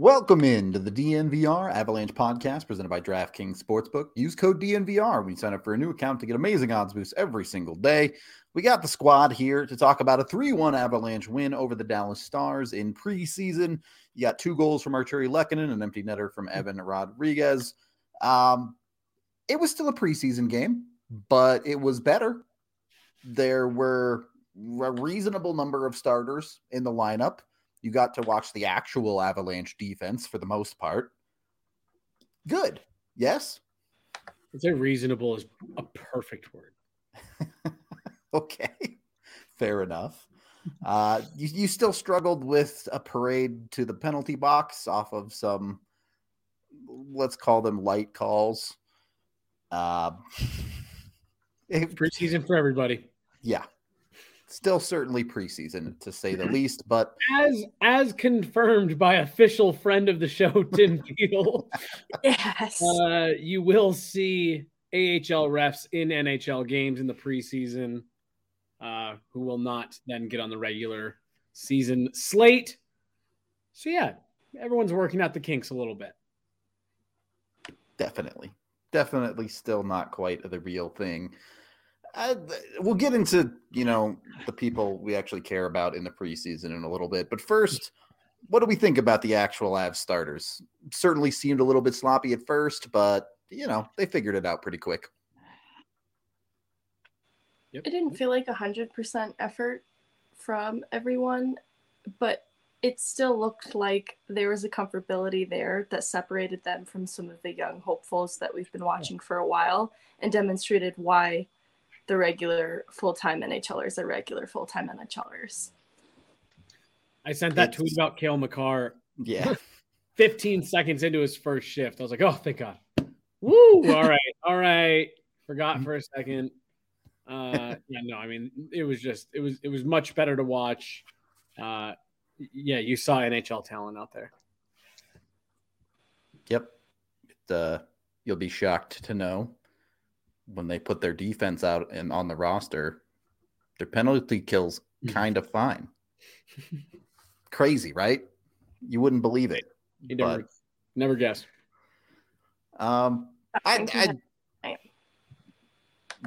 Welcome into the DNVR Avalanche podcast presented by DraftKings Sportsbook. Use code DNVR when you sign up for a new account to get amazing odds boosts every single day. We got the squad here to talk about a 3 1 Avalanche win over the Dallas Stars in preseason. You got two goals from Artturi Lehkonen, an empty netter from Evan Rodriguez. Um, it was still a preseason game, but it was better. There were a reasonable number of starters in the lineup. You got to watch the actual Avalanche defense for the most part. Good. Yes. I'd say reasonable is a perfect word. okay. Fair enough. Uh, you, you still struggled with a parade to the penalty box off of some, let's call them light calls. Uh, Preseason for everybody. Yeah, still certainly preseason to say the least, but as as confirmed by official friend of the show, Tim Beal, yes, uh, you will see AHL refs in NHL games in the preseason, uh, who will not then get on the regular season slate. So yeah, everyone's working out the kinks a little bit. Definitely, definitely, still not quite the real thing. Uh, we'll get into you know the people we actually care about in the preseason in a little bit, but first, what do we think about the actual Av starters? Certainly seemed a little bit sloppy at first, but you know they figured it out pretty quick. Yep. It didn't feel like a hundred percent effort from everyone, but it still looked like there was a comfortability there that separated them from some of the young hopefuls that we've been watching for a while and demonstrated why the regular full time NHLers are regular full time NHLers. I sent that tweet about Cale Makar. Yeah. 15 seconds into his first shift. I was like, oh, thank God. Woo. All right. All right. Forgot for a second. Uh, yeah, no, I mean, it was just, it was, it was much better to watch. Uh, yeah, you saw NHL talent out there. Yep. Uh, you'll be shocked to know when they put their defense out and on the roster, their penalty kills mm-hmm. kind of fine. Crazy, right? You wouldn't believe it. You never, but, never guess. Um, I, I,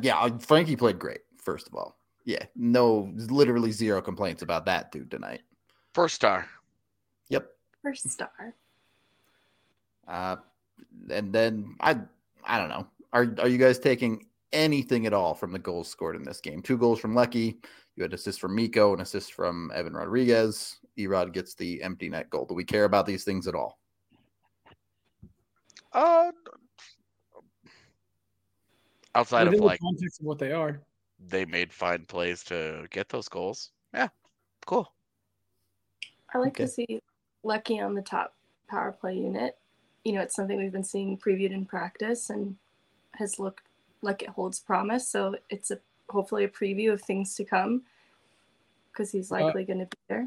yeah, Frankie played great. First of all, yeah, no, literally zero complaints about that dude tonight. First star. Yep. First star. Uh, and then I, I don't know. Are are you guys taking anything at all from the goals scored in this game? Two goals from Lecky. You had assist from Mikko, an assist from Evan Rodriguez. Erod gets the empty net goal. Do we care about these things at all? Uh, outside Within of like context of what they are, they made fine plays to get those goals. Yeah, cool. I like okay. to see Lecky on the top power play unit. You know, it's something we've been seeing previewed in practice, and has looked like it holds promise. So it's a hopefully a preview of things to come because he's uh, likely uh, going to be there.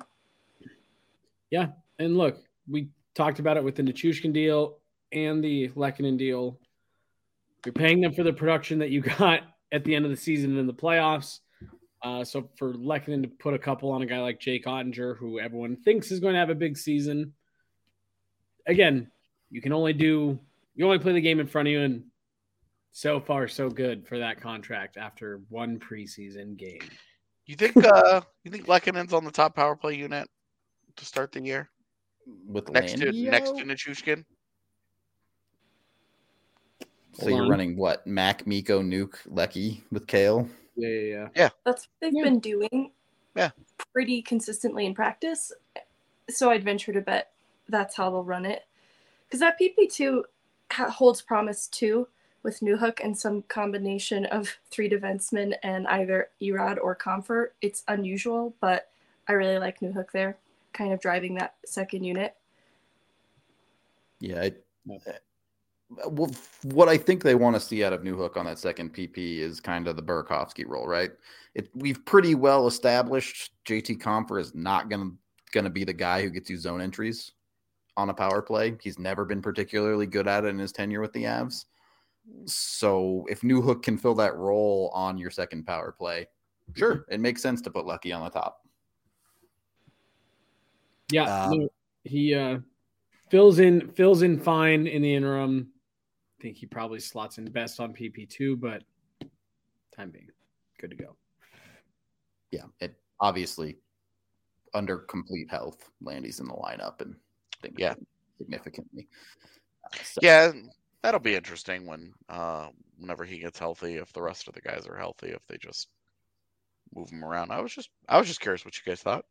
Yeah, and look, we talked about it with the Nichushkin deal and the Lehkonen deal. You're paying them for the production that you got at the end of the season in the playoffs. Uh, so for Lehkonen to put a couple on a guy like Jake Oettinger, who everyone thinks is going to have a big season, again, you can only do you only play the game in front of you, and so far, so good for that contract after one preseason game. You think uh you think Lehkonen's on the top power play unit to start the year? with Next to next to Landio? Nichushkin. So Hold you're running what? Mac, Mikko, Nuke, Lecky with Cale. Yeah, yeah, yeah. That's what they've Yeah. been doing Yeah. pretty consistently in practice. So I'd venture to bet that's how they'll run it. Because that PP2 holds promise too with Newhook and some combination of three defensemen and either Erod or Compher. It's unusual, but I really like Newhook there, kind of driving that second unit. Yeah. It, Yep. uh, well, what I think they want to see out of Newhook on that second PP is kind of the Burakovsky role, right? It we've pretty well established JT Compher is not gonna gonna be the guy who gets you zone entries on a power play. He's never been particularly good at it in his tenure with the Avs. So if Newhook can fill that role on your second power play, sure, it makes sense to put Lucky on the top. Yeah, Um, no, he uh, fills in fills in fine in the interim. I think he probably slots in best on PP two, but time being, good to go. yeah, it obviously under complete health, Landy's in the lineup and I think Yeah. significantly. Uh, so- Yeah, that'll be interesting when uh whenever he gets healthy, if the rest of the guys are healthy, if they just move him around. I was just I was just curious what you guys thought.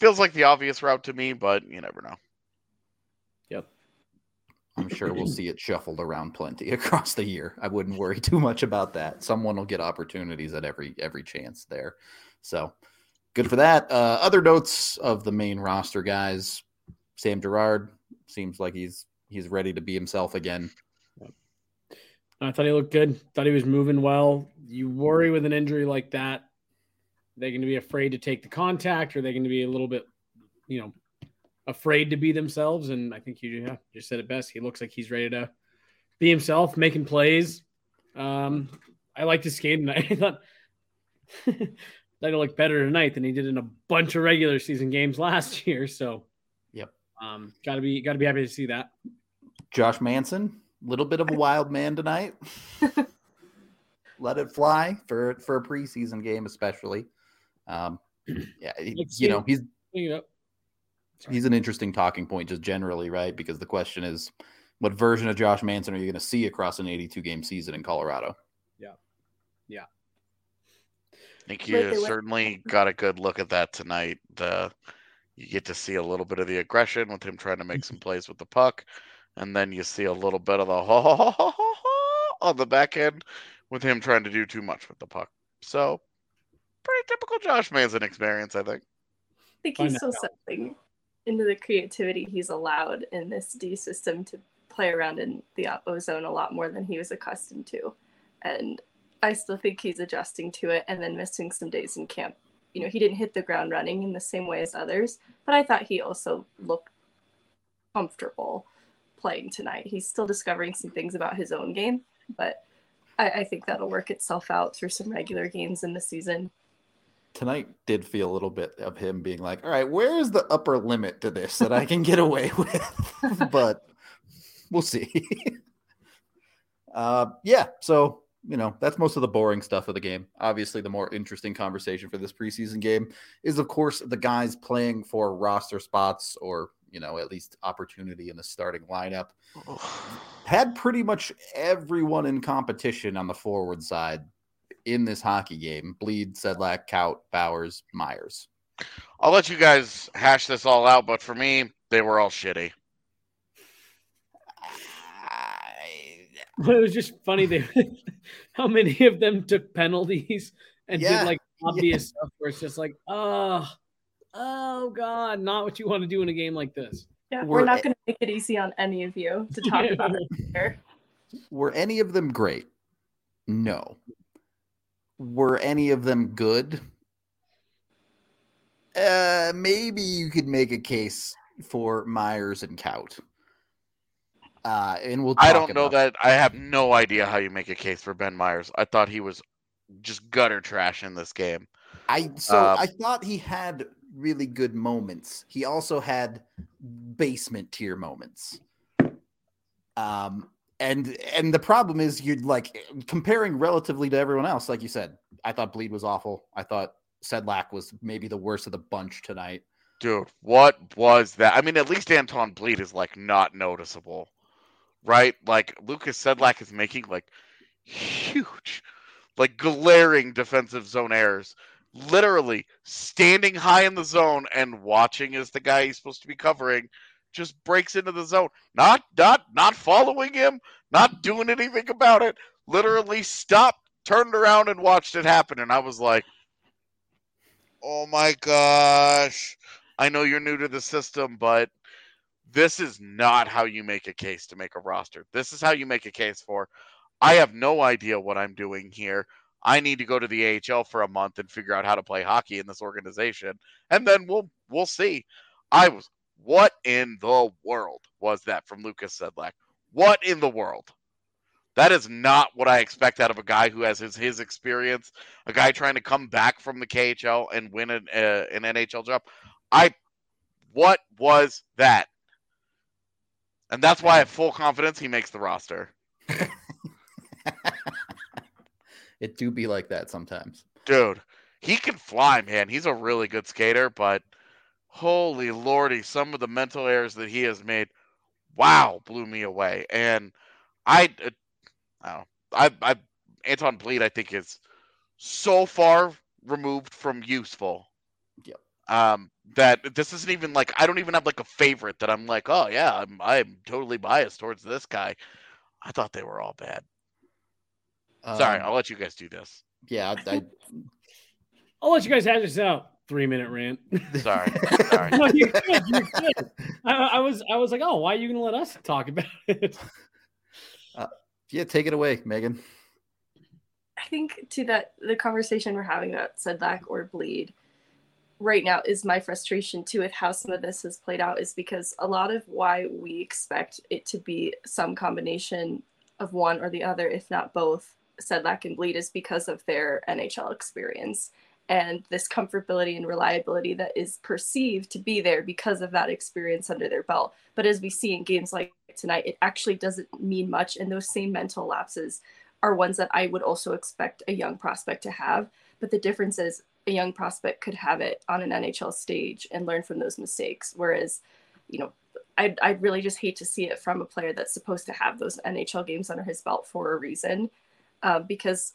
Feels like the obvious route to me, but you never know. Yep. I'm sure we'll see it shuffled around plenty across the year. I wouldn't worry too much about that. Someone will get opportunities at every every chance there. So good for that. Uh, other notes of the main roster guys. Sam Girard seems like he's he's ready to be himself again. I thought he looked good. Thought he was moving well. You worry with an injury like that, they're going to be afraid to take the contact, or they're going to be a little bit, you know, afraid to be themselves. And I think you yeah, just said it best. He looks like he's ready to be himself, making plays. Um, I liked his game tonight. I thought that he looked better tonight than he did in a bunch of regular season games last year. So, Yep. um, gotta be gotta be happy to see that. Josh Manson, a little bit of a wild man tonight. Let it fly for for a preseason game, especially. Um, yeah, he- Let's you see. know he's he's an interesting talking point just generally, right? Because the question is, what version of Josh Manson are you going to see across an 82 game season in Colorado? Yeah, yeah. I think you they certainly got a good look at that tonight. The you get to see a little bit of the aggression with him trying to make some plays with the puck, and then you see a little bit of the on the back end with him trying to do too much with the puck. So, pretty typical Josh Manson experience, I think. I think Find he's that still settling into the creativity he's allowed in this D system to play around in the ozone a lot more than he was accustomed to. And I still think he's adjusting to it and then missing some days in camp. You know, he didn't hit the ground running in the same way as others, but I thought he also looked comfortable playing tonight. He's still discovering some things about his own game, but I, I think that'll work itself out through some regular games in the season. Tonight did feel a little bit of him being like, all right, where's the upper limit to this that I can get away with? but we'll see. uh, yeah, so you know that's most of the boring stuff of the game. Obviously, the more interesting conversation for this preseason game is, of course, the guys playing for roster spots or you know at least opportunity in the starting lineup. Had pretty much everyone in competition on the forward side in this hockey game. Blidh, Sedlak, Kaut, Bowers, Meyers. I'll let you guys hash this all out, but for me, they were all shitty. It was just funny they how many of them took penalties and Yeah, did like obvious stuff where it's just like, oh, oh god, not what you want to do in a game like this. Yeah, We're- we're, not going to make it easy on any of you to talk about it here. Were any of them great? No. Were any of them good? Uh, maybe you could make a case for Meyers and Kaut. Uh, and we'll. I don't know about- that. I have no idea how you make a case for Ben Meyers. I thought he was just gutter trash in this game. I so Uh, I thought he had really good moments. He also had basement tier moments. Um and and the problem is you're like comparing relatively to everyone else, like you said. I thought Blidh was awful. I thought Sedlak was maybe the worst of the bunch tonight. Dude, what was that? I mean, at least Anton Blidh is like not noticeable, right? Like Lukas Sedlak is making like huge, like glaring defensive zone errors. Literally standing high in the zone and watching as the guy he's supposed to be covering just breaks into the zone. Not not not following him, not doing anything about it. Literally stopped, turned around and watched it happen. And I was like, Oh my gosh. I know you're new to the system, but this is not how you make a case to make a roster. This is how you make a case for I have no idea what I'm doing here. I need to go to the AHL for a month and figure out how to play hockey in this organization, and then we'll we'll see. I was what in the world was that from Lukas Sedlak? What in the world? That is not what I expect out of a guy who has his his experience, a guy trying to come back from the KHL and win an, uh, an NHL job. I, what was that? And that's why I have full confidence he makes the roster. it do be like that sometimes. Dude, he can fly, man. He's a really good skater, but holy lordy, some of the mental errors that he has made, wow, blew me away. And I, uh, I don't I, I, Anton Blidh, I think is so far removed from useful. Yep. Um, that this isn't even like I don't even have like a favorite that I'm like, oh yeah, I'm I'm totally biased towards this guy. I thought they were all bad. Sorry, Um, I'll let you guys do this. yeah, I, I, I'll let you guys have this out. Three minute rant. Sorry, sorry. no, you're good. You're good. I, I was I was like, oh, why are you going to let us talk about it? yeah, take it away, Megan. I think to that the conversation we're having about Sedlak or Blidh right now is my frustration too with how some of this has played out is because a lot of why we expect it to be some combination of one or the other, if not both, Sedlak and Blidh is because of their NHL experience and this comfortability and reliability that is perceived to be there because of that experience under their belt. But as we see in games like tonight, it actually doesn't mean much. And those same mental lapses are ones that I would also expect a young prospect to have. But the difference is a young prospect could have it on an NHL stage and learn from those mistakes. Whereas, you know, I'd, I'd really just hate to see it from a player that's supposed to have those NHL games under his belt for a reason. Uh, because,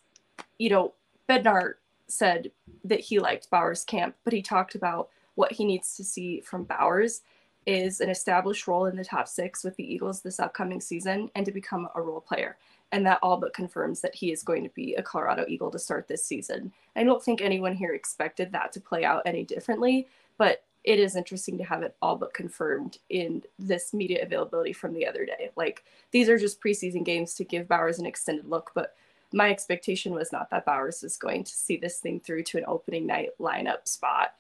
you know, Bednar said that he liked Bowers' camp, but he talked about what he needs to see from Bowers is an established role in the top six with the Eagles this upcoming season and to become a role player. And that all but confirms that he is going to be a Colorado Eagle to start this season. I don't think anyone here expected that to play out any differently, but it is interesting to have it all but confirmed in this media availability from the other day. Like these are just preseason games to give Bowers an extended look, but my expectation was not that Bowers was going to see this thing through to an opening night lineup spot.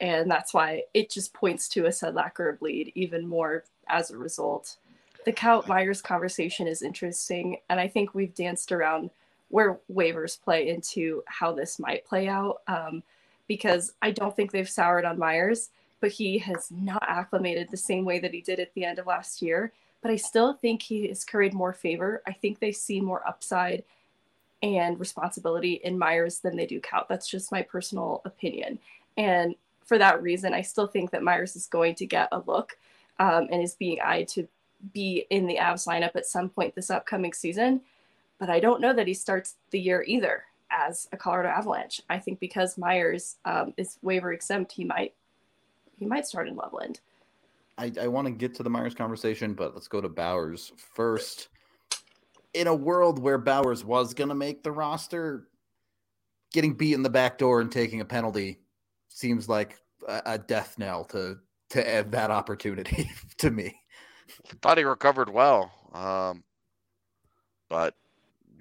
And that's why it just points to a a Blidh even more as a result. The Kaut Meyers conversation is interesting. And I think we've danced around where waivers play into how this might play out. Um, because I don't think they've soured on Meyers, but he has not acclimated the same way that he did at the end of last year. But I still think he has carried more favor. I think they see more upside and responsibility in Meyers than they do Kaut. That's just my personal opinion. And for that reason, I still think that Meyers is going to get a look um, and is being eyed to be in the Avs lineup at some point this upcoming season. But I don't know that he starts the year either as a Colorado Avalanche. I think because Meyers um, is waiver exempt, he might he might start in Loveland. I, I want to get to the Meyers conversation, but let's go to Bowers first. In a world where Bowers was going to make the roster, getting beat in the back door and taking a penalty seems like a, a death knell to to add that opportunity to me. Thought he recovered well, um, but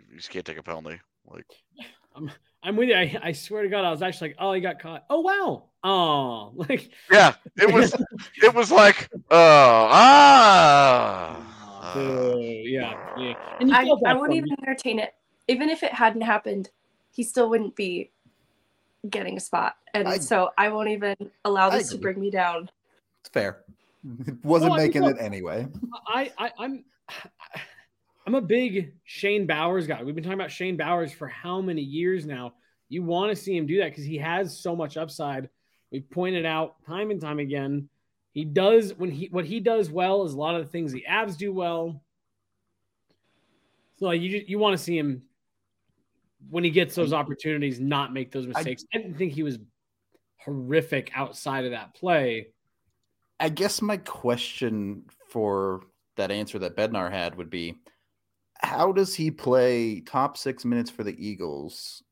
you just can't take a penalty. Like I'm I'm with you. I, I swear to God, I was actually like, oh, he got caught. Oh wow. Oh, like yeah, it was it was like oh ah. Uh, yeah, yeah. And you I, felt that I wouldn't from even entertain it. Even if it hadn't happened, he still wouldn't be getting a spot. And I- so I won't even allow this to bring me down. It's fair. It wasn't Well, I making mean, it anyway. I, I I'm I'm a big Shane Bowers guy. We've been talking about Shane Bowers for how many years now? You want to see him do that because he has so much upside We've pointed out time and time again. He does when he what he does well is a lot of the things the Avs do well. So you you want to see him when he gets those opportunities not make those mistakes. I, I didn't think he was horrific outside of that play. I guess my question for that answer that Bednar had would be how does he play top six minutes for the Eagles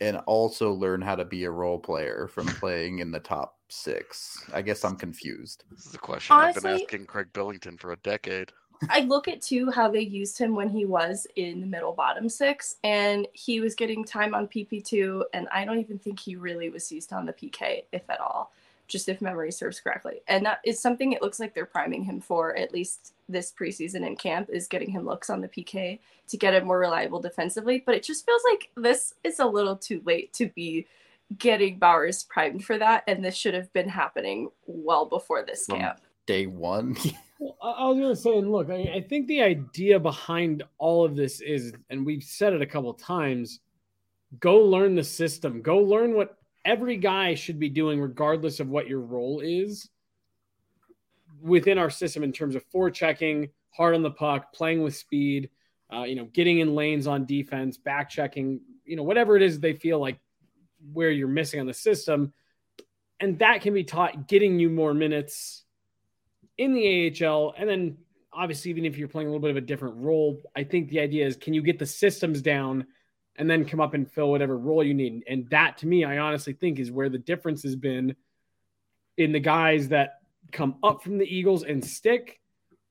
and also learn how to be a role player from playing in the top six? I guess I'm confused. This is a question Honestly, I've been asking Craig Billington for a decade. I look at too how they used him when he was in the middle bottom six, and he was getting time on PP2, and I don't even think he really was used on the PK, if at all just if memory serves correctly. And that is something it looks like they're priming him for, at least this preseason in camp, is getting him looks on the PK to get him more reliable defensively. But it just feels like this is a little too late to be getting Bowers primed for that. And this should have been happening well before this From camp. Day one. well, I was going to say, and look, I, I think the idea behind all of this is, and we've said it a couple times, go learn the system, go learn what every guy should be doing, regardless of what your role is within our system in terms of forechecking, hard on the puck, playing with speed, uh, you know, getting in lanes on defense, back checking, you know, whatever it is they feel like where you're missing on the system. And that can be taught getting you more minutes in the AHL. And then obviously, even if you're playing a little bit of a different role, I think the idea is can you get the systems down and then come up and fill whatever role you need. And that to me, I honestly think is where the difference has been in the guys that come up from the Eagles and stick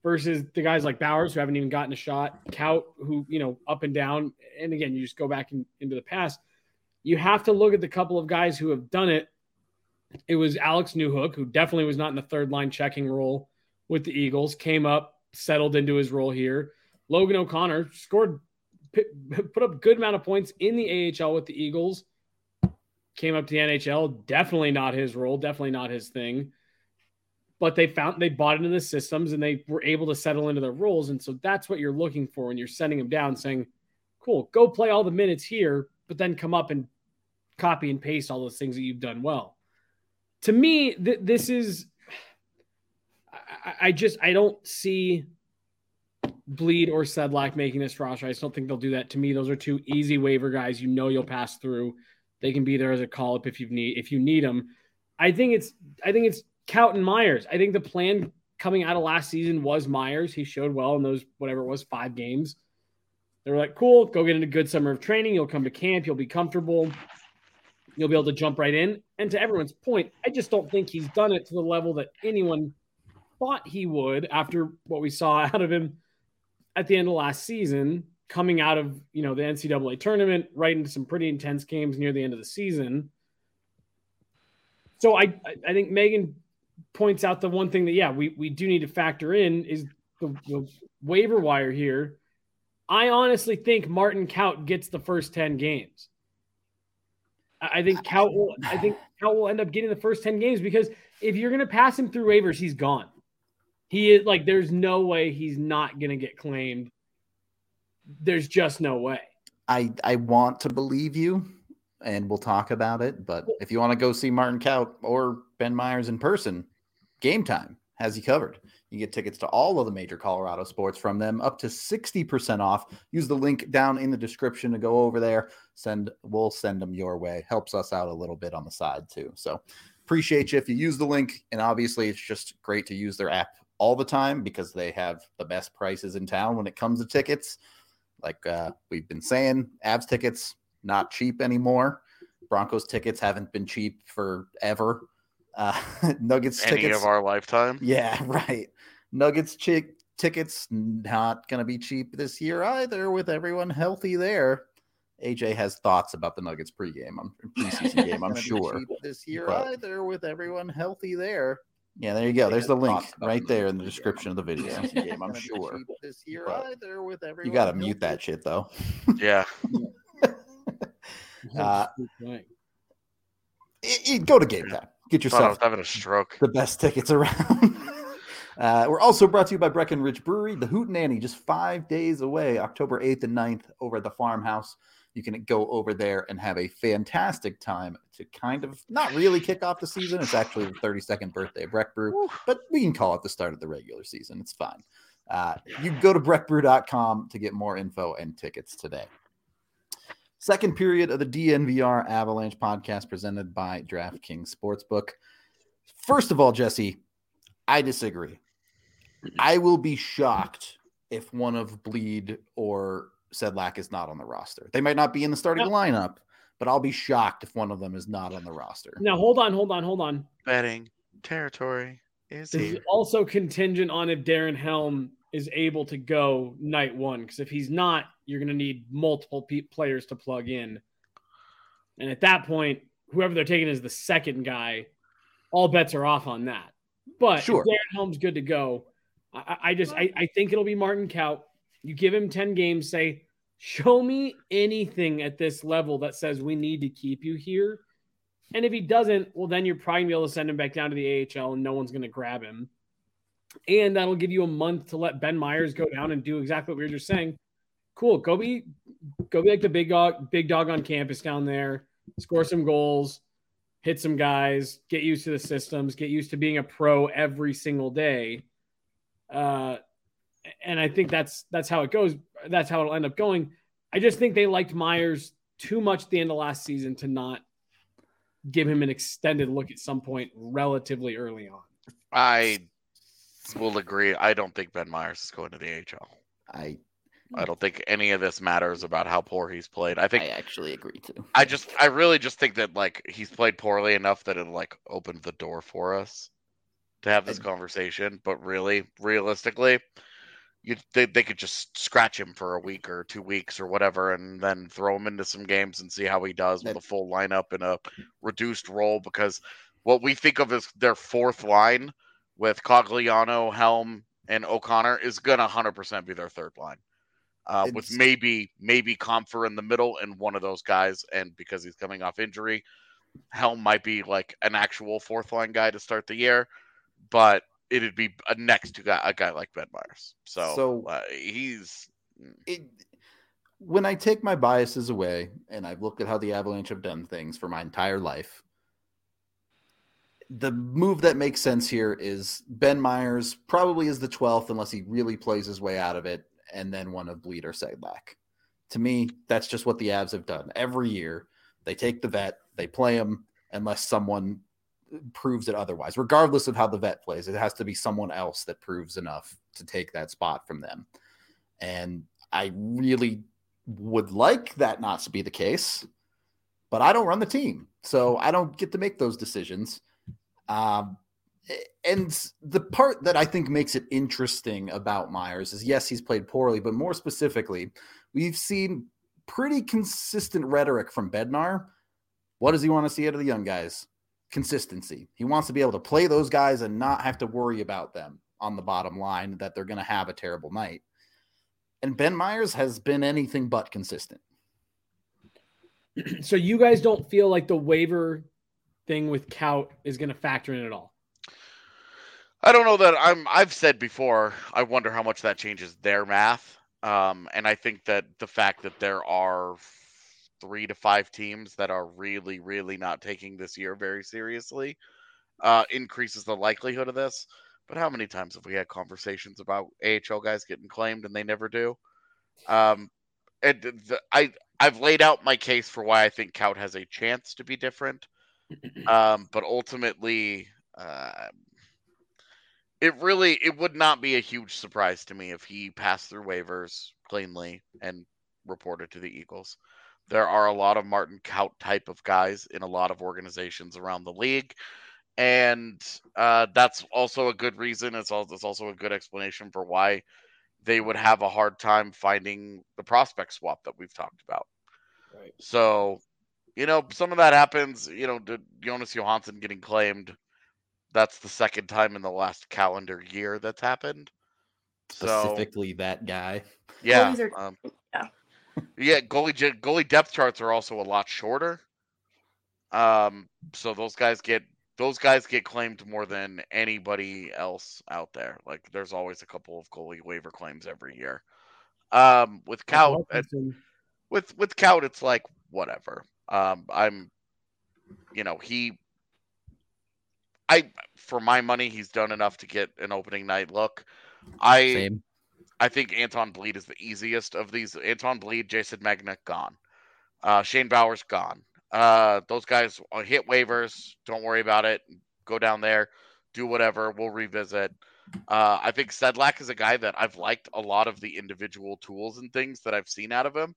versus the guys like Bowers who haven't even gotten a shot, Kaut who, you know, up and down. And again, you just go back in, into the past. You have to look at the couple of guys who have done it. It was Alex Newhook, who definitely was not in the third line checking role with the Eagles, came up, settled into his role here. Logan O'Connor scored put up good amount of points in the AHL with the Eagles. Came up to the NHL, definitely not his role, definitely not his thing. But they found they bought into the systems and they were able to settle into their roles. And so that's what you're looking for when you're sending them down, saying, Cool, go play all the minutes here, but then come up and copy and paste all those things that you've done well. To me, th- this is I, I just I don't see Blidh or Sedlak making this roster. I just don't think they'll do that. To me, those are two easy waiver guys. You know you'll pass through. They can be there as a call up if you need if you need them. I think it's I think it's and Meyers. I think the plan coming out of last season was Meyers. He showed well in those whatever it was five games. They were like, cool, go get into a good summer of training. You'll come to camp. You'll be comfortable. You'll be able to jump right in. And to everyone's point, I just don't think he's done it to the level that anyone thought he would after what we saw out of him at the end of last season, coming out of you know the NCAA tournament, right into some pretty intense games near the end of the season. So I I think Megan points out the one thing that yeah we we do need to factor in is the, the waiver wire here. I honestly think Martin Kaut gets the first ten games. I think Kaut will. I think Kaut will end up getting the first ten games because if you're going to pass him through waivers, he's gone. He is like, there's no way he's not going to get claimed. There's just no way. I I want to believe you, and we'll talk about it. But if you want to go see Martin Kaut or Ben Meyers in person, Game Time has you covered. You get tickets to all of the major Colorado sports from them, up to 60% off. Use the link down in the description to go over there. Send we'll send them your way. Helps us out a little bit on the side too. So appreciate you if you use the link. And obviously it's just great to use their app all the time because they have the best prices in town when it comes to tickets. Like uh, we've been saying, Avs tickets not cheap anymore. Broncos tickets haven't been cheap forever. Uh, Nuggets Any tickets of our lifetime. Yeah, right. Nuggets chick tickets not going to be cheap this year either. With everyone healthy there, AJ has thoughts about the Nuggets pregame, I'm preseason game. I'm sure this year but, either. With everyone healthy there, yeah, there you go. There's the link right there in the description of the video. Game, I'm sure. This year either with everyone. You got to mute that shit though. Yeah. uh, it, it, go to Game Time. Get yourself having a stroke. The best tickets around. Uh, we're also brought to you by Breckenridge Brewery, the Hoot Hootenanny, just five days away, October 8th and 9th over at the farmhouse. You can go over there and have a fantastic time to kind of not really kick off the season. It's actually the 32nd birthday of Breck Brew, but we can call it the start of the regular season. It's fine. Uh, you go to breckbrew.com to get more info and tickets today. Second period of the DNVR Avalanche podcast presented by DraftKings Sportsbook. First of all, Jesse, I disagree. I will be shocked if one of Blidh or Sedlak is not on the roster. They might not be in the starting lineup, but I'll be shocked if one of them is not on the roster. Now hold on, hold on, hold on. Betting territory is This here. is also contingent on if Darren Helm is able to go night one. Because if he's not, you're going to need multiple pe- players to plug in. And at that point, whoever they're taking as the second guy, all bets are off on that. But Sure. Darren Helm's good to go. I, I- just I, I think it'll be Martin Kaut. You give him 10 games, say, show me anything at this level that says we need to keep you here. And if he doesn't, well, then you're probably gonna be able to send him back down to the AHL and no one's going to grab him. And that'll give you a month to let Ben Meyers go down and do exactly what we were just saying. Cool. Go be go be like the big dog, big dog on campus down there, score some goals, hit some guys, get used to the systems, get used to being a pro every single day. Uh, and I think that's that's how it goes. That's how it'll end up going. I just think they liked Meyers too much at the end of last season to not give him an extended look at some point relatively early on. I will agree. I don't think Ben Meyers is going to the AHL. I I don't think any of this matters about how poor he's played. I think I actually agree too. I just I really just think that like he's played poorly enough that it like opened the door for us to have this I- conversation. But really, realistically, you they, they could just scratch him for a week or two weeks or whatever, and then throw him into some games and see how he does with a full lineup in a reduced role. Because what we think of as their fourth line with Cogliano, Helm, and O'Connor is gonna hundred percent be their third line uh, with maybe maybe Compher in the middle and one of those guys. And because he's coming off injury, Helm might be like an actual fourth line guy to start the year, but it'd be a next to guy, a guy like Ben Meyers. So, So- uh, he's it, when I take my biases away and I've looked at how the Avalanche have done things for my entire life, the move that makes sense here is Ben Meyers probably is the 12th unless he really plays his way out of it, and then one of Blidh or Sedlak. To me, that's just what the Avs have done every year. They take the vet, they play him unless someone proves it otherwise. Regardless of how the vet plays, it has to be someone else that proves enough to take that spot from them. And I really would like that not to be the case, but I don't run the team. So I don't get to make those decisions. Um, and the part that I think makes it interesting about Meyers is yes, he's played poorly, but more specifically, we've seen pretty consistent rhetoric from Bednar. What does he want to see out of the young guys? Consistency. He wants to be able to play those guys and not have to worry about them on the bottom line that they're going to have a terrible night. And Ben Meyers has been anything but consistent. So you guys don't feel like the waiver thing with Kaut is going to factor in at all? I don't know that I'm I've said before, I wonder how much that changes their math. Um, and I think that the fact that there are three to five teams that are really, really not taking this year very seriously uh, increases the likelihood of this. But how many times have we had conversations about AHL guys getting claimed and they never do? Um, and the, I I've laid out my case for why I think Kaut has a chance to be different. Um, but ultimately, uh, it really it would not be a huge surprise to me if he passed through waivers cleanly and reported to the Eagles. There are a lot of Martin Kaut type of guys in a lot of organizations around the league, and uh, that's also a good reason. It's also it's also a good explanation for why they would have a hard time finding the prospect swap that we've talked about. Right. So, you know, some of that happens. You know, Jonas Johansson getting claimed that's the second time in the last calendar year that's happened. So Specifically, that guy. yeah, are- um, yeah. yeah. Goalie goalie depth charts are also a lot shorter. Um, so those guys get those guys get claimed more than anybody else out there. Like there's always a couple of goalie waiver claims every year. Um, with Kaut, Wilkinson. with with Kaut, it's like whatever. Um, I'm, you know, he, I for my money, he's done enough to get an opening night look. I Same. I think Anton Blidh is the easiest of these. Anton Blidh, Jayson Megna gone. Uh, Shane Bowers gone. Uh, those guys hit waivers. Don't worry about it. Go down there, do whatever. We'll revisit. Uh, I think Sedlak is a guy that I've liked a lot of the individual tools and things that I've seen out of him,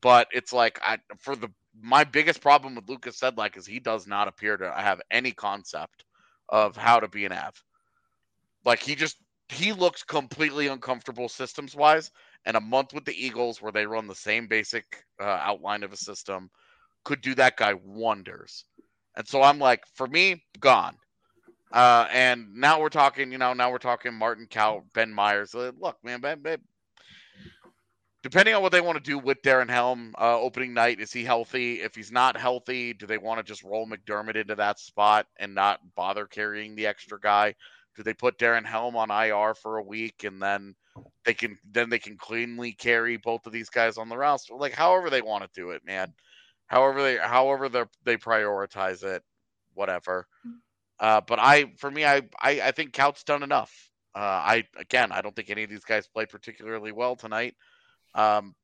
but it's like I for the my biggest problem with Lukas Sedlak is he does not appear to have any concept of how to be an Av. Like he just he looks completely uncomfortable systems wise. And a month with the Eagles, where they run the same basic uh, outline of a system, could do that guy wonders. And so I'm like, for me, gone. Uh, and now we're talking, you know, now we're talking Martin Kaut, Ben Meyers. Uh, look, man, ben, ben, depending on what they want to do with Darren Helm uh, opening night, is he healthy? If he's not healthy, do they want to just roll McDermott into that spot and not bother carrying the extra guy? Do they put Darren Helm on IR for a week and then they can then they can cleanly carry both of these guys on the roster? Like however they want to do it, man. However they however they they prioritize it, whatever. Uh, but I, for me, I, I, I think Kaut's done enough. Uh, I again, I don't think any of these guys played particularly well tonight. Um,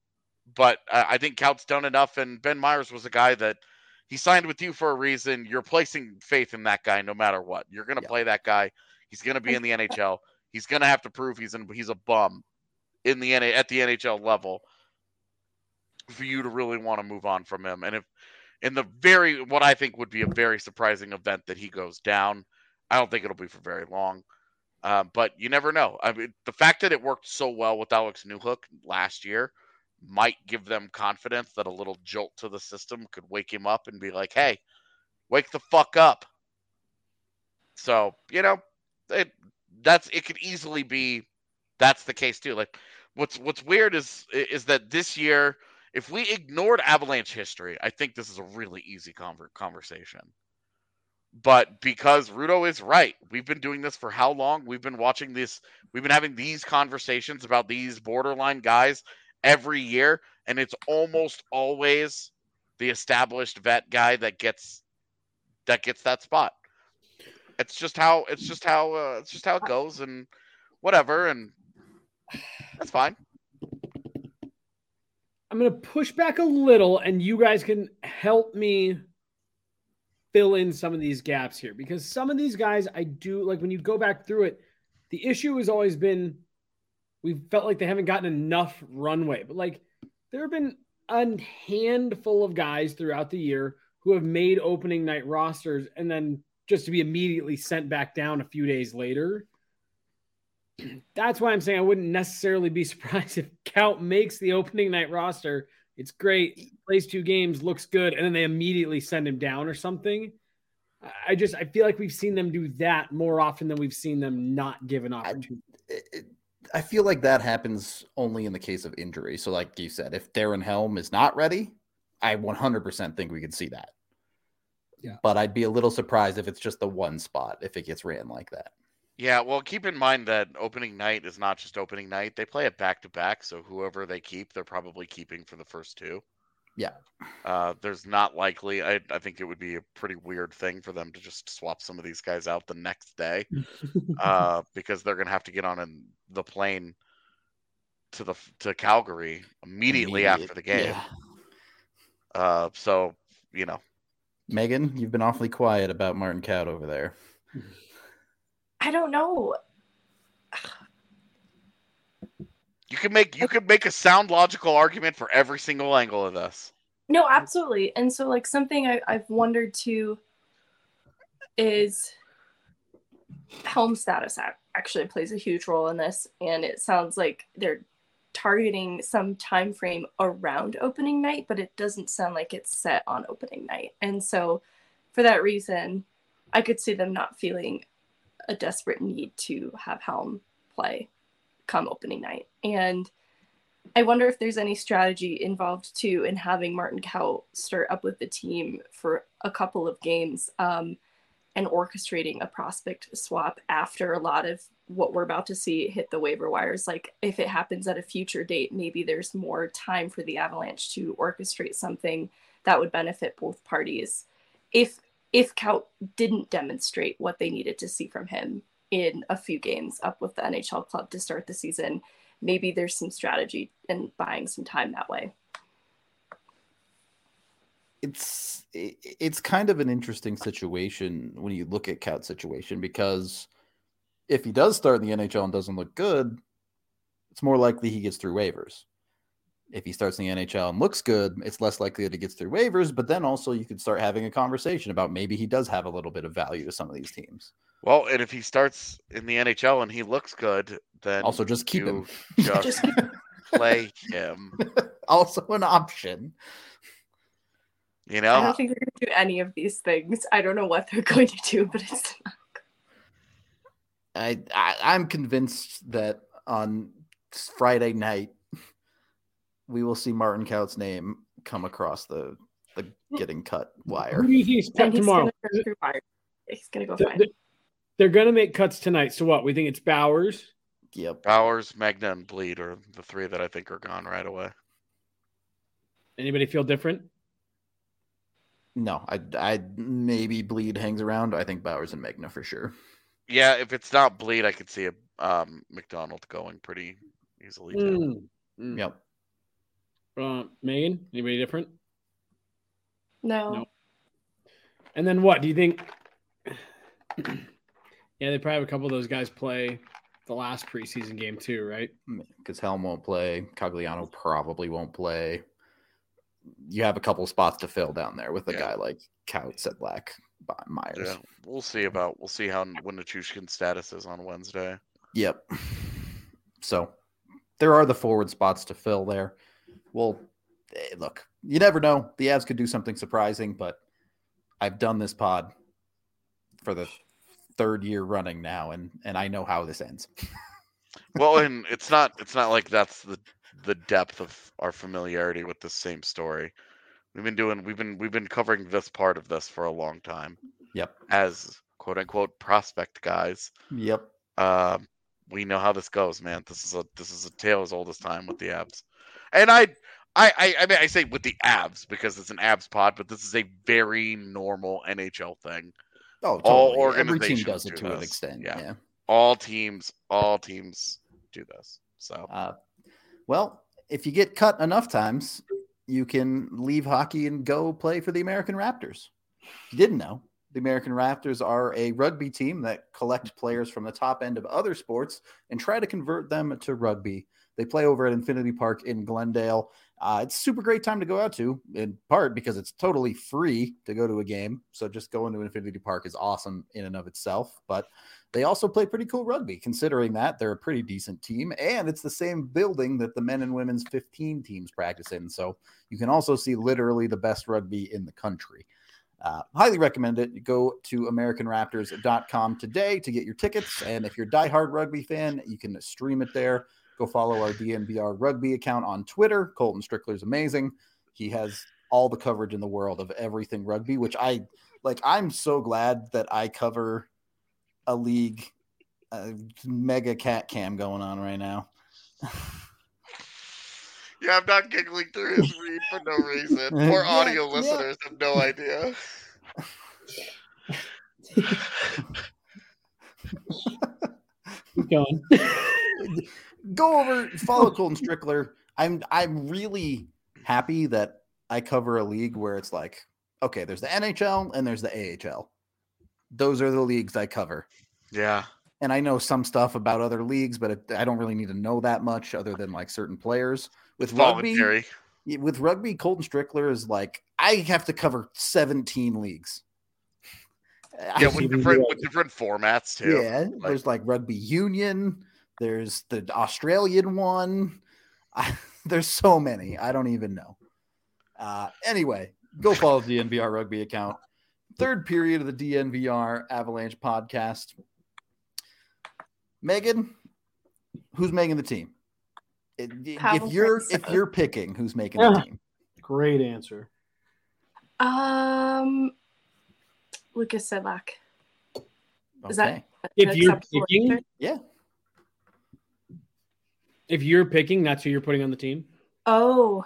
but I, I think Kaut's done enough, and Ben Meyers was a guy that he signed with you for a reason. You're placing faith in that guy no matter what. You're going to Yeah. play that guy. He's going to be in the NHL. He's going to have to prove he's in, he's a bum in the NA, at the NHL level for you to really want to move on from him. And if in the very what I think would be a very surprising event that he goes down, I don't think it'll be for very long. Uh, but you never know. I mean, the fact that it worked so well with Alex Newhook last year might give them confidence that a little jolt to the system could wake him up and be like, "Hey, wake the fuck up." So you know, it that's it could easily be that's the case too. Like, what's what's weird is is that this year, if we ignored Avalanche history, I think this is a really easy conver- conversation. But because Rudo is right, we've been doing this for how long? We've been watching this, we've been having these conversations about these borderline guys every year, and it's almost always the established vet guy that gets that gets that spot. It's just how it's just how uh, it's just how it goes, and whatever, and that's fine. I'm to push back a little, and you guys can help me fill in some of these gaps here because some of these guys I do like when you go back through it, the issue has always been we felt like they haven't gotten enough runway, but like there have been a handful of guys throughout the year who have made opening night rosters and then just to be immediately sent back down a few days later. That's why I'm saying I wouldn't necessarily be surprised if Kaut makes the opening night roster. It's great, plays two games, looks good, and then they immediately send him down or something. I just I feel like we've seen them do that more often than we've seen them not give an opportunity. it, it- I feel like that happens only in the case of injury. So, like you said, if Darren Helm is not ready, I 100% think we could see that. Yeah. But I'd be a little surprised if it's just the one spot if it gets ran like that. Yeah, well, keep in mind that opening night is not just opening night. They play it back to back, so whoever they keep, they're probably keeping for the first two. Yeah. Uh, there's not likely. I, I think it would be a pretty weird thing for them to just swap some of these guys out the next day, uh, because they're gonna have to get on an, the plane to the to Calgary immediately after the game. Yeah. Uh, so you know, Megan, you've been awfully quiet about Martin Kaut over there. I don't know. you can make you could make a sound logical argument for every single angle of this. No, absolutely. And so, like, something I, I've wondered too is helm status actually plays a huge role in this. And it sounds like they're targeting some time frame around opening night, but it doesn't sound like it's set on opening night. And so, for that reason, I could see them not feeling a desperate need to have Helm play come opening night. And I wonder if there's any strategy involved too in having Martin Kaut start up with the team for a couple of games um, and orchestrating a prospect swap after a lot of what we're about to see hit the waiver wires. Like if it happens at a future date, maybe there's more time for the Avalanche to orchestrate something that would benefit both parties. If if Kaut didn't demonstrate what they needed to see from him in a few games up with the NHL club to start the season, maybe there's some strategy in buying some time that way. It's it's kind of an interesting situation when you look at Kaut's situation because if he does start in the NHL and doesn't look good, it's more likely he gets through waivers. If he starts in the NHL and looks good, it's less likely that he gets through waivers. But then also you could start having a conversation about maybe he does have a little bit of value to some of these teams. Well, and if he starts in the NHL and he looks good, then Also, just keep you him. Just, Just play him. also an option. You know, I don't think they're going to do any of these things. I don't know what they're going to do, but it's not. I, I I'm convinced that on Friday night we will see Martin Kaut's name come across the the getting cut wire. Who do you think is cut And he's tomorrow? going to turn through fire. He's going to go Th- fine. th- They're going to make cuts tonight. So what? We think it's Bowers. Yep. Bowers, Megna, and Blidh are the three that I think are gone right away. Anybody feel different? No, I I maybe Blidh hangs around. I think Bowers and Megna for sure. Yeah, if it's not Blidh, I could see a um, MacDonald going pretty easily. Mm. Mm. Yep. Uh, Meghan, anybody different? No. No. And then what? Do you think? yeah, they probably have a couple of those guys play the last preseason game too, right? Because Helm won't play. Cagliano probably won't play. You have a couple spots to fill down there with a Yeah. guy like Couts at Black Meyers. Yeah, we'll see about we'll see how when the Chushkin status is on Wednesday. Yep. So there are the forward spots to fill there. Well, eh, look, you never know. The Avs could do something surprising, but I've done this pod for the third year running now, and and I know how this ends. Well, and it's not it's not like that's the the depth of our familiarity with the same story. We've been doing we've been we've been covering this part of this for a long time Yep. as quote unquote prospect guys. Yep. Um, we know how this goes, man. This is a this is a tale as old as time with the Avs. And I I I, I mean I say with the Avs because it's an Avs pod, but this is a very normal NHL thing. Oh, All totally. Every team organizations does it do to an extent. Yeah. yeah. All teams all teams do this. So Uh, well, if you get cut enough times, you can leave hockey and go play for the American Raptors. If you didn't know, the American Raptors are a rugby team that collect players from the top end of other sports and try to convert them to rugby. They play over at Infinity Park in Glendale. Uh, it's super great time to go out to, in part because it's totally free to go to a game. So just going to Infinity Park is awesome in and of itself. But they also play pretty cool rugby, considering that they're a pretty decent team. And it's the same building that the men and women's 15 teams practice in. So you can also see literally the best rugby in the country. Uh, highly recommend it. Go to AmericanRaptors.com today to get your tickets. And if you're a diehard rugby fan, you can stream it there. Go follow our DNVR rugby account on Twitter. Colton Strickler's amazing. He has all the coverage in the world of everything rugby, which I like. I'm so glad that I cover a league, uh, mega cat cam going on right now. Yeah, I'm not giggling through his read for no reason. Yeah, Poor audio yeah. listeners have no idea. Keep going. Go over follow Colton Strickler. I'm I'm really happy that I cover a league where it's like, okay, there's the NHL and there's the AHL. Those are the leagues I cover. Yeah. And I know some stuff about other leagues, but it, I don't really need to know that much other than like certain players. With rugby, with rugby, Colton Strickler is like, I have to cover 17 leagues. Yeah, with different with different formats too. yeah, there's like rugby union. There's the Australian one. I, there's so many. I don't even know. Uh, anyway, go follow the DNVR rugby account. Third period of the DNVR Avalanche podcast. Meghan, who's making the team? If- If you're Francouz. if you're picking, who's making the team? Great answer. Um, Lukas Sedlak. Is that Okay. If you're picking, answer? Yeah. If you're picking, that's who you're putting on the team. Oh,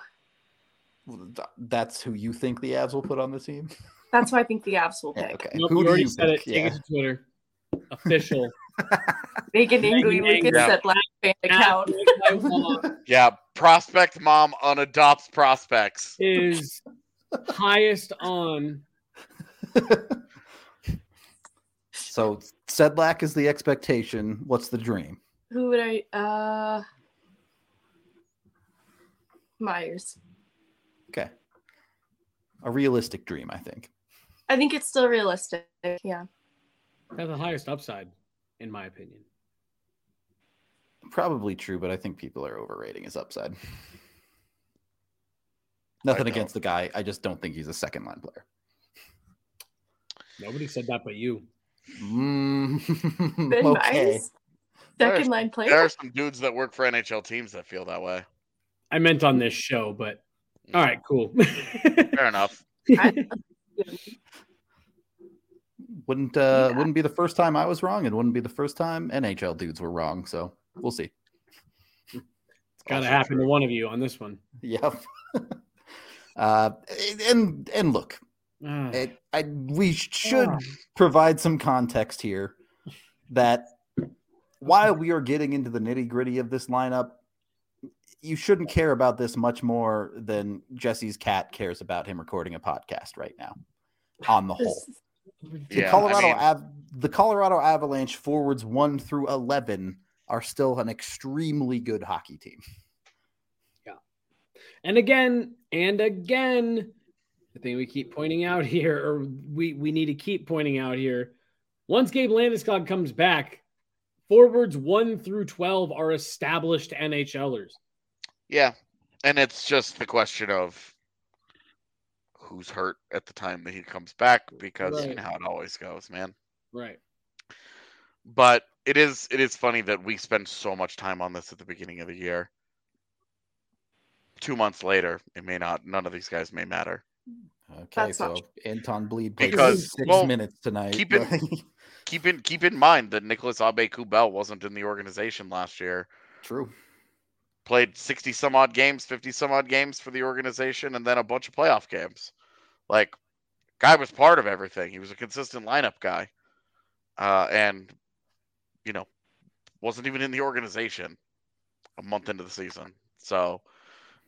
That's who you think the Avs will put on the team? that's who I think the Avs will Yeah, pick. okay. Nope, Who you do already you said pick? it. Take Yeah. it to Twitter. Official. Make an angry Make Lukas an Sedlak fan account. Yeah, prospect mom unadopts prospects. is highest on. So Sedlak is the expectation. What's the dream? Who would I? Uh, Meyers. Okay. A realistic dream, I think. I think it's still realistic. Yeah. Has the highest upside, in my opinion. Probably true, but I think people are overrating his upside. Nothing against the guy. I just don't think he's a second line player. Nobody said that but you. Mm, Ben okay. Meyers, second line player. There are some dudes that work for NHL teams that feel that way. I meant on this show, but all right, cool. Fair enough. I- Wouldn't uh Yeah. wouldn't be the first time I was wrong. It wouldn't be the first time NHL dudes were wrong. So we'll see. It's got to Also happen to one of you on this one. Yep. uh and and look, Ah, it, I we should Ah. provide some context here that while we are getting into the nitty gritty of this lineup, you shouldn't care about this much more than Jesse's cat cares about him recording a podcast right now. On the whole, the Yeah, I Colorado mean- Av- the Colorado Avalanche forwards one through eleven are still an extremely good hockey team. Yeah, and again, and again, the thing we keep pointing out here, or we, we need to keep pointing out here, once Gabe Landeskog comes back, forwards 1 through 12 are established NHLers. Yeah. And it's just the question of who's hurt at the time that he comes back because you know how it always goes, man. Right. But it is it is funny that we spend so much time on this at the beginning of the year. Two months later, it may not none of these guys may matter. Okay, That's so not Anton Blidh played Because, six well, minutes tonight. keep it- Keep in keep in mind that Nicolas Aube-Kubel wasn't in the organization last year. True. Played sixty some odd games, fifty some odd games for the organization, and then a bunch of playoff games. Like, guy was part of everything. He was a consistent lineup guy, uh, and you know, wasn't even in the organization a month into the season. So,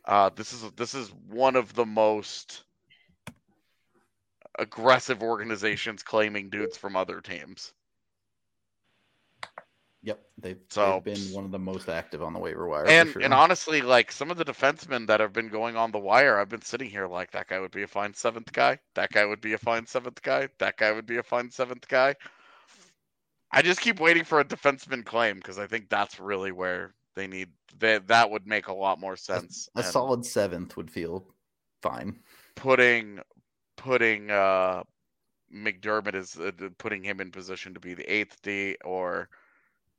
uh, this is this is one of the most aggressive organizations claiming dudes from other teams. Yep, they've, So- they've been one of the most active on the waiver wire. And sure. and honestly, like some of the defensemen that have been going on the wire, I've been sitting here like that guy would be a fine seventh guy. That guy would be a fine seventh guy. That guy would be a fine seventh guy. I just keep waiting for a defenseman claim because I think that's really where they need that. That would make a lot more sense. a And solid seventh would feel fine. putting putting uh MacDermid is uh, putting him in position to be the eighth D or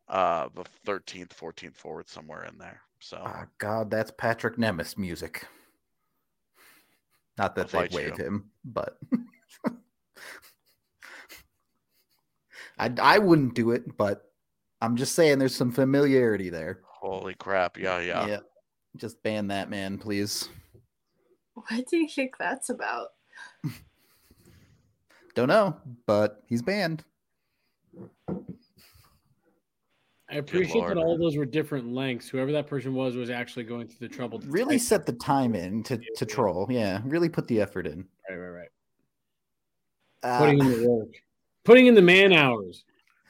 uh the thirteenth, fourteenth forward somewhere in there. So Ah, God, that's Patrick Nemeth music. Not that they fight waive you. him, but I I wouldn't do it, but I'm just saying there's some familiarity there. holy crap! Yeah, yeah, yeah. Just ban that man, please. What do you think that's about? Don't know, but he's banned. I appreciate that lord. all those were different lengths. Whoever that person was was actually going through the trouble. To Really set the time in to, Yeah, to troll. Yeah, really put the effort in. Right, right, right. Uh, Putting in the work, putting in the man hours.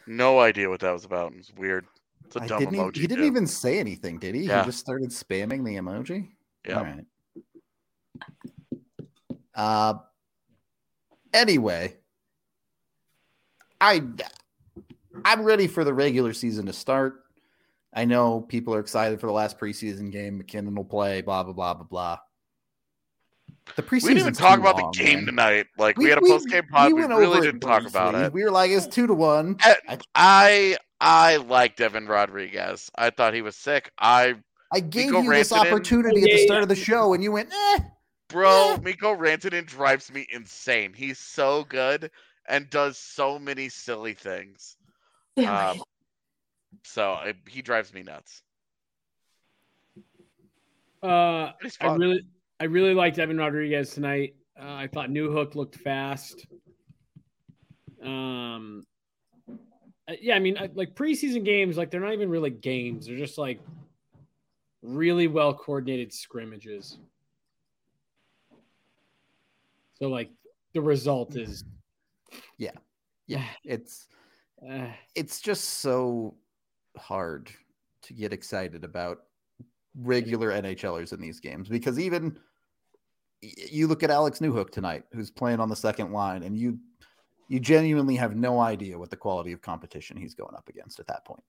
No idea what that was about. It's weird. It's a I dumb didn't even, emoji. he didn't too. even say anything, did he? Yeah. He just started spamming the emoji. Yeah. All right. Uh, anyway, I I'm ready for the regular season to start. I know people are excited for the last preseason game. MacKinnon will play. Blah blah blah blah blah. The preseason. We didn't even talk about the game tonight. Like we, had a post game pod. We, went really didn't talk about it. We were like, it's two to one. I- I I liked Evan Rodrigues. I thought he was sick. I I gave you this opportunity at the start of the show, and you went, eh. bro, Yeah. Mikko Rantanen drives me insane. He's so good and does so many silly things. Damn Um, so I, he drives me nuts. Uh, I really, I really liked Evan Rodrigues tonight. Uh, I thought Newhook looked fast. Um, uh, yeah, I mean, I- like preseason games, like they're not even really games; they're just like really well coordinated scrimmages. So, like, the result is, Yeah, yeah, it's it's just so hard to get excited about regular NHLers in these games because even you look at Alex Newhook tonight, who's playing on the second line, and you you genuinely have no idea what the quality of competition he's going up against at that point.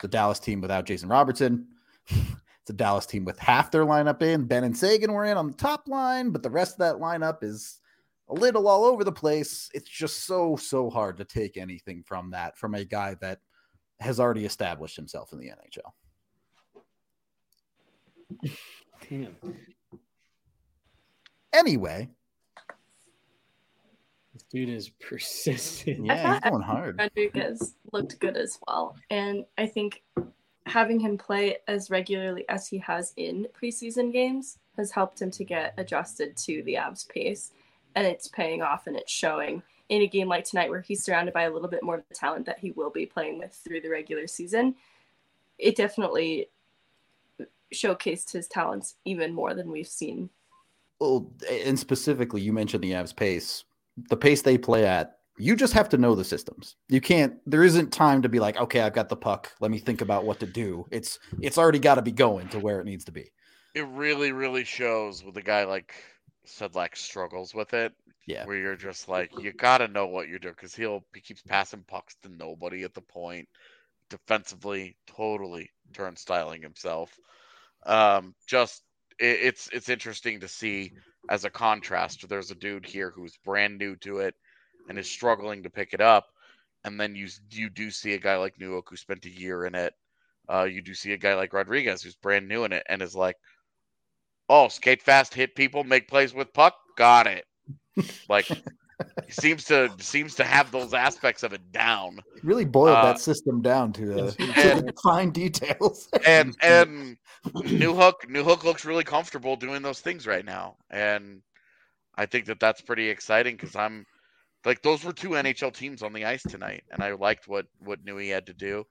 The Dallas team without Jason Robertson. It's a Dallas team with half their lineup in. Benn and Seguin were in on the top line, but the rest of that lineup is a little all over the place. It's just so, so hard to take anything from that from a guy that has already established himself in the NHL. damn, Anyway, this dude is persistent. yeah, he's thought- going hard. Rodrigues looked good as well. And I think having him play as regularly as he has in preseason games has helped him to get adjusted to the Avs pace. And it's paying off and it's showing in a game like tonight where he's surrounded by a little bit more of the talent that he will be playing with through the regular season. It definitely showcased his talents even more than we've seen. Well, and specifically, you mentioned the Avs pace. The pace they play at, you just have to know the systems. You can't. There isn't time to be like, okay, I've got the puck. Let me think about what to do. It's it's already got to be going to where it needs to be. It really, really shows with a guy like Sedlak struggles with it. Yeah. Where you're just like, you gotta know what you're doing because he'll he keeps passing pucks to nobody at the point. Defensively, totally turnstiling himself. Um, just it, it's it's interesting to see as a contrast. There's a dude here who's brand new to it and is struggling to pick it up, and then you you do see a guy like Newhook who spent a year in it. Uh, you do see a guy like Rodrigues who's brand new in it and is like, "Oh, skate fast, hit people, make plays with puck, got it." like he seems to seems to have those aspects of it down. Really boiled Uh, that system down to, uh, to and- the fine details. and and Newhook New Hook looks really comfortable doing those things right now, and I think that that's pretty exciting because I'm like those were two NHL teams on the ice tonight, and I liked what what Newey had to do.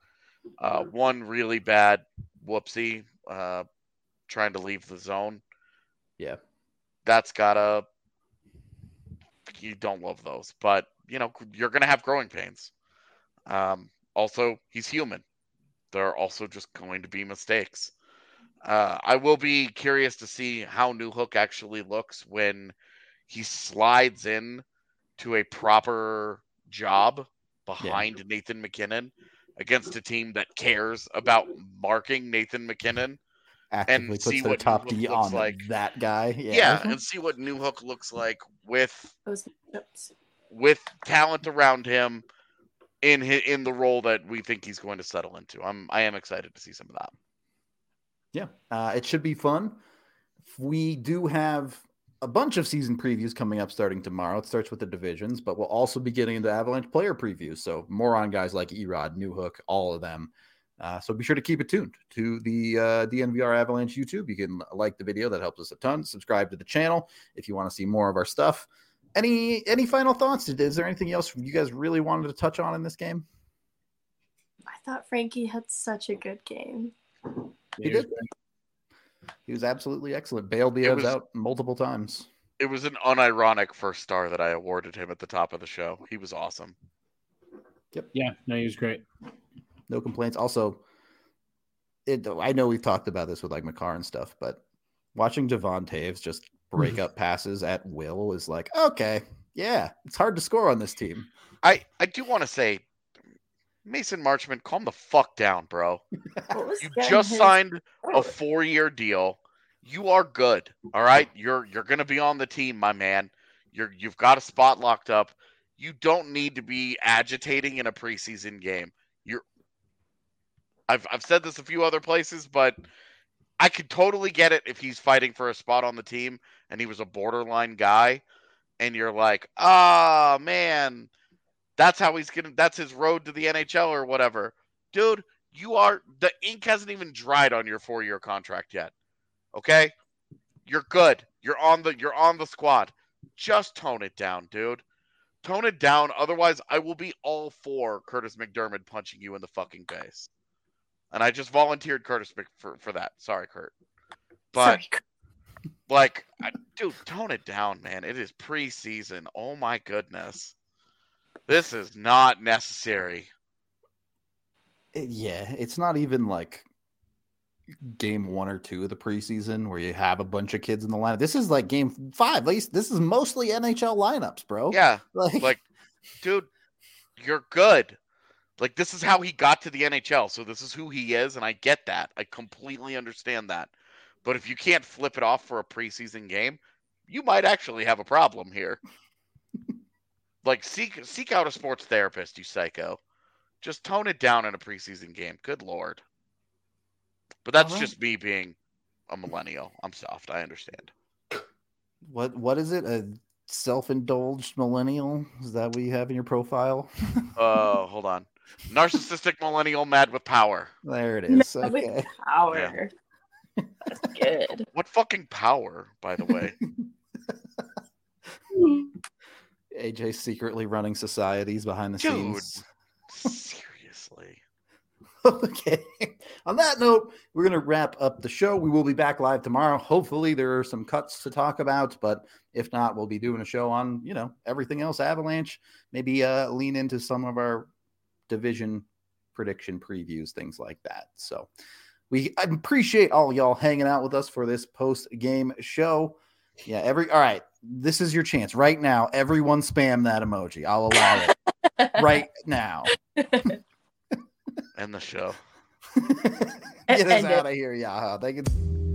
Uh, one really bad whoopsie, uh, trying to leave the zone. Yeah, That's gotta. You don't love those, but you know you're gonna have growing pains. Um, also, he's human. There are also just going to be mistakes. Uh, I will be curious to see how Newhook actually looks when he slides in to a proper job behind Nathan MacKinnon against a team that cares about marking Nathan MacKinnon. Actively see puts their what top Newhook D looks on like. that guy. Yeah, Yeah, and see what Newhook looks like with Those with talent around him in hi- in the role that we think he's going to settle into. I'm I am excited to see some of that. Yeah, uh, it should be fun. We do have a bunch of season previews coming up starting tomorrow. It starts with the divisions, but we'll also be getting into Avalanche player previews. So more on guys like Erod, Newhook, all of them. Uh, so be sure to keep it tuned to the uh, DNVR Avalanche YouTube. You can like the video; that helps us a ton. Subscribe to the channel if you want to see more of our stuff. Any any final thoughts? Is there anything else you guys really wanted to touch on in this game? I thought Frankie had such a good game. He did. He was absolutely excellent. Bailed the It was- out multiple times. It was an unironic first star that I awarded him at the top of the show. He was awesome. Yep. Yeah, no, he was great. No complaints. Also, it I know we've talked about this with like Makar and stuff, but watching Devon Toews just break mm-hmm. up passes at will is like, okay, yeah, it's hard to score on this team. I I do want to say, Mason Marchment, calm the fuck down, bro. You just his signed a four-year deal. You are good. All right, you're you're gonna be on the team, my man. You're you've got a spot locked up. You don't need to be agitating in a preseason game. I've I've said this a few other places, but I could totally get it if he's fighting for a spot on the team and he was a borderline guy, and you're like, ah man, that's how he's gonna. That's his road to the NHL or whatever, dude. You are the ink hasn't even dried on your four-year contract yet. Okay, you're good. You're on the you're on the squad. Just tone it down, dude. Tone it down. Otherwise, I will be all for Kurtis MacDermid punching you in the fucking face. And I just volunteered Kurtis for for that. Sorry, Kurt. But Sorry. like, I, dude, tone it down, man. It is preseason. Oh my goodness, this is not necessary. Yeah, it's not even like game one or two of the preseason where you have a bunch of kids in the lineup. This is like game five. At least this is mostly NHL lineups, bro. Yeah, like, like, dude, you're good. Like, this is how he got to the NHL. So this is who he is, and I get that. I completely understand that. But if you can't flip it off for a preseason game, you might actually have a problem here. like, seek seek out a sports therapist, you psycho. Just tone it down in a preseason game. Good lord. But that's Alright. just me being a millennial. I'm soft. I understand. what what is it? A self-indulged millennial? Is that what you have in your profile? Uh, hold on. Narcissistic millennial mad with power. there it is. Mad is. with Okay. Power. That's good. What fucking power, by the way? AJ secretly running societies behind the Dude. scenes. Seriously. okay. On that note, we're going to wrap up the show. We will be back live tomorrow. Hopefully, there are some cuts to talk about, but if not, we'll be doing a show on, you know, everything else Avalanche. Maybe uh, lean into some of our division prediction previews, things like that. So, we appreciate all y'all hanging out with us for this post game show. Yeah, every all right. This is your chance right now. Everyone spam that emoji. I'll allow it right now. End the show. Get us out of here, Yaha. Thank you.